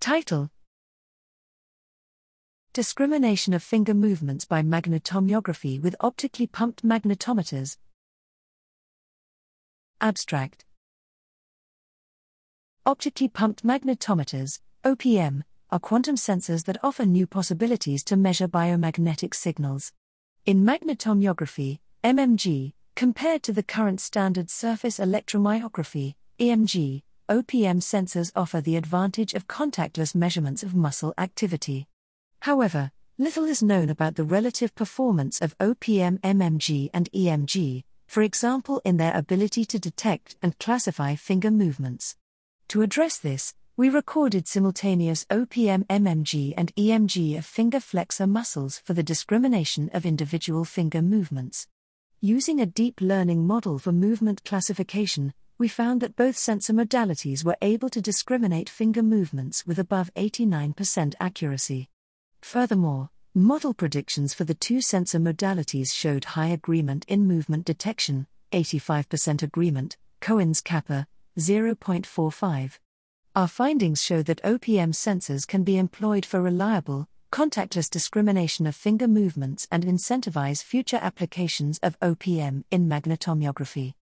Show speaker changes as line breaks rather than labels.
Title Discrimination of finger movements by magnetomyography with optically pumped magnetometers. Abstract Optically pumped magnetometers, OPM, are quantum sensors that offer new possibilities to measure biomagnetic signals. In magnetomyography, MMG, compared to the current standard surface electromyography, EMG, OPM sensors offer the advantage of contactless measurements of muscle activity. However, little is known about the relative performance of OPM MMG and EMG, for example, in their ability to detect and classify finger movements. To address this, we recorded simultaneous OPM MMG and EMG of finger flexor muscles for the discrimination of individual finger movements. Using a deep learning model for movement classification, we found that both sensor modalities were able to discriminate finger movements with above 89% accuracy. Furthermore, model predictions for the two sensor modalities showed high agreement in movement detection, 85% agreement, Cohen's kappa, 0.45. Our findings show that OPM sensors can be employed for reliable, contactless discrimination of finger movements and incentivize future applications of OPM in magnetomyography.